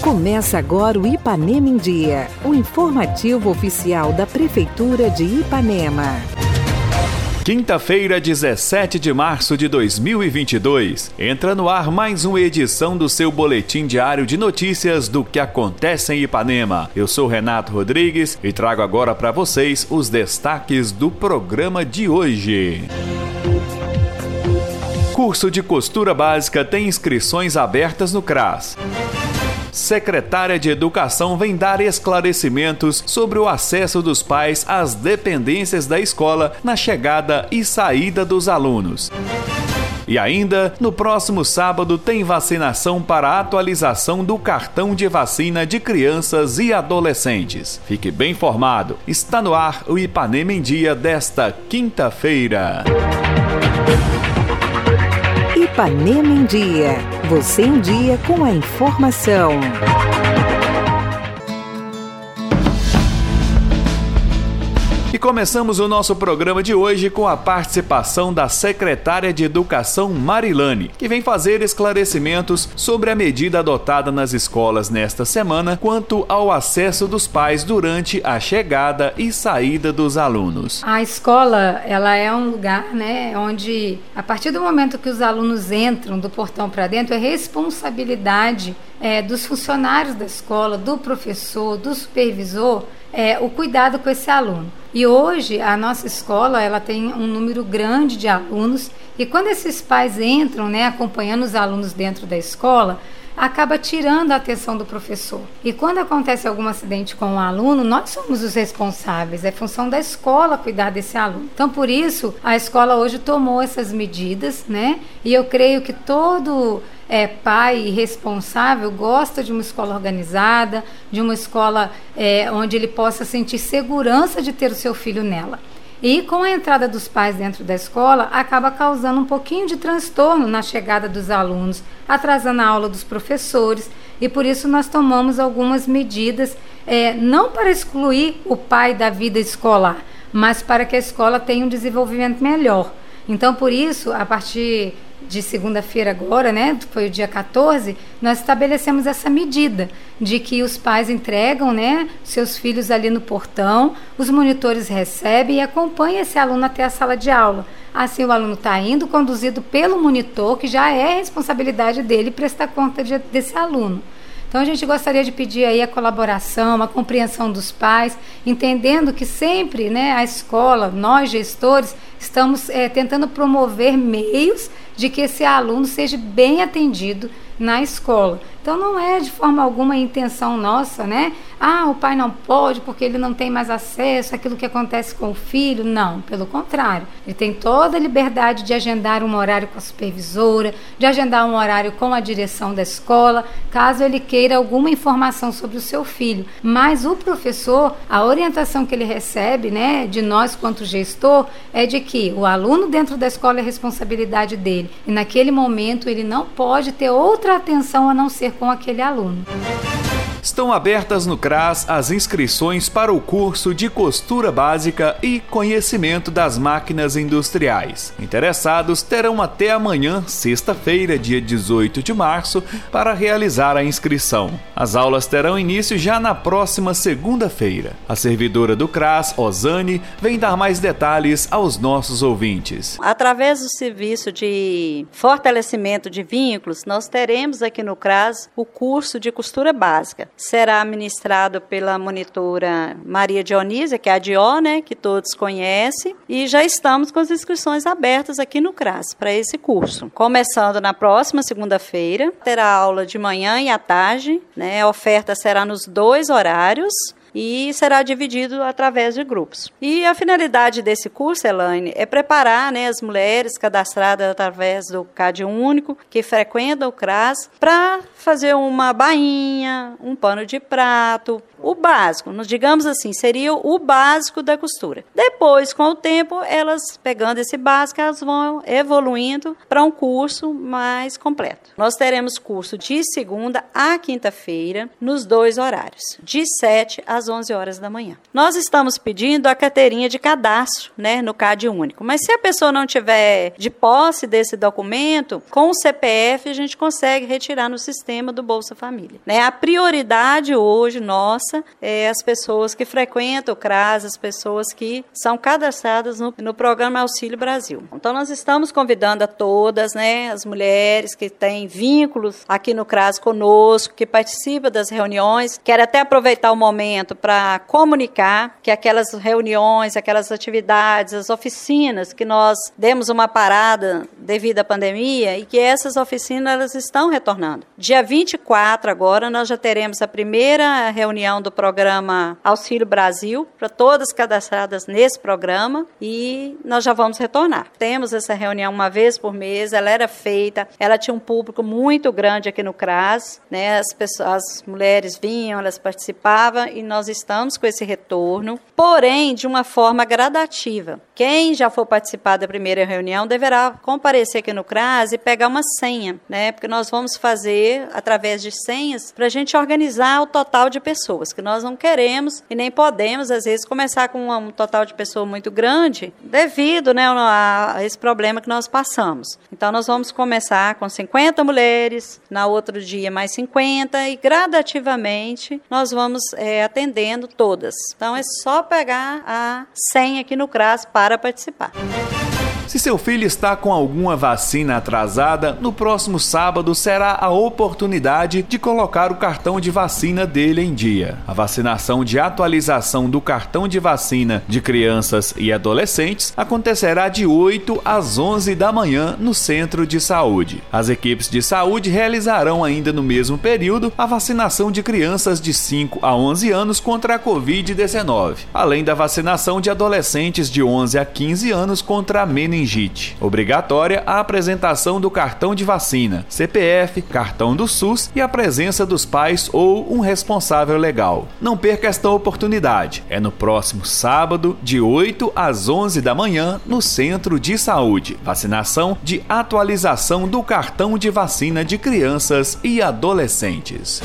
Começa agora o Ipanema em Dia, o informativo oficial da Prefeitura de Ipanema. Quinta-feira, 17 de março de 2022. Entra no ar mais uma edição do seu boletim diário de notícias do que acontece em Ipanema. Eu sou Renato Rodrigues e trago agora para vocês os destaques do programa de hoje. Curso de costura básica tem inscrições abertas no CRAS secretária de Educação vem dar esclarecimentos sobre o acesso dos pais às dependências da escola na chegada e saída dos alunos. E ainda, no próximo sábado tem vacinação para atualização do cartão de vacina de crianças e adolescentes. Fique bem informado. Está no ar o Ipanema em Dia desta quinta-feira. Ipanema em Dia. Você em dia com a informação. Começamos o nosso programa de hoje com a participação da secretária de Educação Marilane, que vem fazer esclarecimentos sobre a medida adotada nas escolas nesta semana quanto ao acesso dos pais durante a chegada e saída dos alunos. A escola, ela é um lugar, né, onde a partir do momento que os alunos entram do portão para dentro, é responsabilidade é, dos funcionários da escola, do professor, do supervisor, é, o cuidado com esse aluno. E hoje a nossa escola ela tem um número grande de alunos e quando esses pais entram, né, acompanhando os alunos dentro da escola, acaba tirando a atenção do professor. E quando acontece algum acidente com um aluno, nós somos os responsáveis, é função da escola cuidar desse aluno. Então, por isso, a escola hoje tomou essas medidas, né? E eu creio que todo é, pai responsável gosta de uma escola organizada, de uma escola é, onde ele possa sentir segurança de ter o seu filho nela. E com a entrada dos pais dentro da escola, acaba causando um pouquinho de transtorno na chegada dos alunos, atrasando a aula dos professores, e por isso nós tomamos algumas medidas, é, não para excluir o pai da vida escolar, mas para que a escola tenha um desenvolvimento melhor. Então, por isso, a partir de segunda-feira agora, né, foi o dia 14, nós estabelecemos essa medida de que os pais entregam, né, seus filhos ali no portão, os monitores recebem e acompanham esse aluno até a sala de aula. Assim o aluno está indo conduzido pelo monitor, que já é responsabilidade dele prestar conta de, desse aluno. Então a gente gostaria de pedir aí a colaboração, a compreensão dos pais, entendendo que sempre, né, a escola, nós gestores, estamos é, tentando promover meios de que esse aluno seja bem atendido na escola. Então não é de forma alguma intenção nossa, né? Ah, o pai não pode porque ele não tem mais acesso àquilo que acontece com o filho. Não, pelo contrário. Ele tem toda a liberdade de agendar um horário com a supervisora, de agendar um horário com a direção da escola, caso ele queira alguma informação sobre o seu filho. Mas o professor, a orientação que ele recebe, né, de nós quanto gestor, é de que o aluno dentro da escola é responsabilidade dele. E naquele momento ele não pode ter outra atenção a não ser com aquele aluno. Estão abertas no CRAS as inscrições para o curso de costura básica e conhecimento das máquinas industriais. Interessados terão até amanhã, sexta-feira, dia 18 de março, para realizar a inscrição. As aulas terão início já na próxima segunda-feira. A servidora do CRAS, Osane, vem dar mais detalhes aos nossos ouvintes. Através do serviço de fortalecimento de vínculos, nós teremos aqui no CRAS o curso de costura básica será ministrado pela monitora Maria Dionísia, que é a Dio, né, que todos conhecem, e já estamos com as inscrições abertas aqui no CRAS para esse curso. Começando na próxima segunda-feira, terá aula de manhã e à tarde, né, a oferta será nos dois horários, e será dividido através de grupos. E a finalidade desse curso, Elaine, é preparar né, as mulheres cadastradas através do CAD único, que frequentam o CRAS, para fazer uma bainha, um pano de prato, o básico, digamos assim, seria o básico da costura. Depois, com o tempo, elas pegando esse básico, elas vão evoluindo para um curso mais completo. Nós teremos curso de segunda a quinta-feira, nos dois horários, de 7 às às 11 horas da manhã. Nós estamos pedindo a carteirinha de cadastro, né, no CAD único. Mas se a pessoa não tiver de posse desse documento, com o CPF a gente consegue retirar no sistema do Bolsa Família. Né? A prioridade hoje nossa é as pessoas que frequentam o CRAS, as pessoas que são cadastradas no, no programa Auxílio Brasil. Então nós estamos convidando a todas, né, as mulheres que têm vínculos aqui no CRAS conosco, que participam das reuniões. Quero até aproveitar o momento para comunicar que aquelas reuniões, aquelas atividades, as oficinas que nós demos uma parada devido à pandemia e que essas oficinas elas estão retornando. Dia 24 agora nós já teremos a primeira reunião do programa Auxílio Brasil para todas cadastradas nesse programa e nós já vamos retornar. Temos essa reunião uma vez por mês, ela era feita, ela tinha um público muito grande aqui no CRAS, né? As pessoas, as mulheres vinham, elas participavam e nós estamos com esse retorno, porém de uma forma gradativa. Quem já for participar da primeira reunião deverá comparecer aqui no CRAS e pegar uma senha, né? Porque nós vamos fazer através de senhas para a gente organizar o total de pessoas, que nós não queremos e nem podemos às vezes começar com um total de pessoa muito grande, devido, né, a esse problema que nós passamos. Então nós vamos começar com 50 mulheres, na outro dia mais 50 e gradativamente nós vamos é, atendendo todas. Então é só pegar a senha aqui no CRAS para participar. Se seu filho está com alguma vacina atrasada, no próximo sábado será a oportunidade de colocar o cartão de vacina dele em dia. A vacinação de atualização do cartão de vacina de crianças e adolescentes acontecerá de 8 às 11 da manhã no centro de saúde. As equipes de saúde realizarão ainda no mesmo período a vacinação de crianças de 5 a 11 anos contra a Covid-19, além da vacinação de adolescentes de 11 a 15 anos contra a meningite meningite. Obrigatória a apresentação do cartão de vacina, CPF, cartão do SUS e a presença dos pais ou um responsável legal. Não perca esta oportunidade. É no próximo sábado, de 8 às 11 da manhã, no Centro de Saúde. Vacinação de atualização do cartão de vacina de crianças e adolescentes.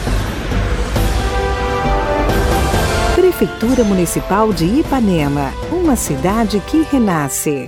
Prefeitura Municipal de Ipanema, uma cidade que renasce.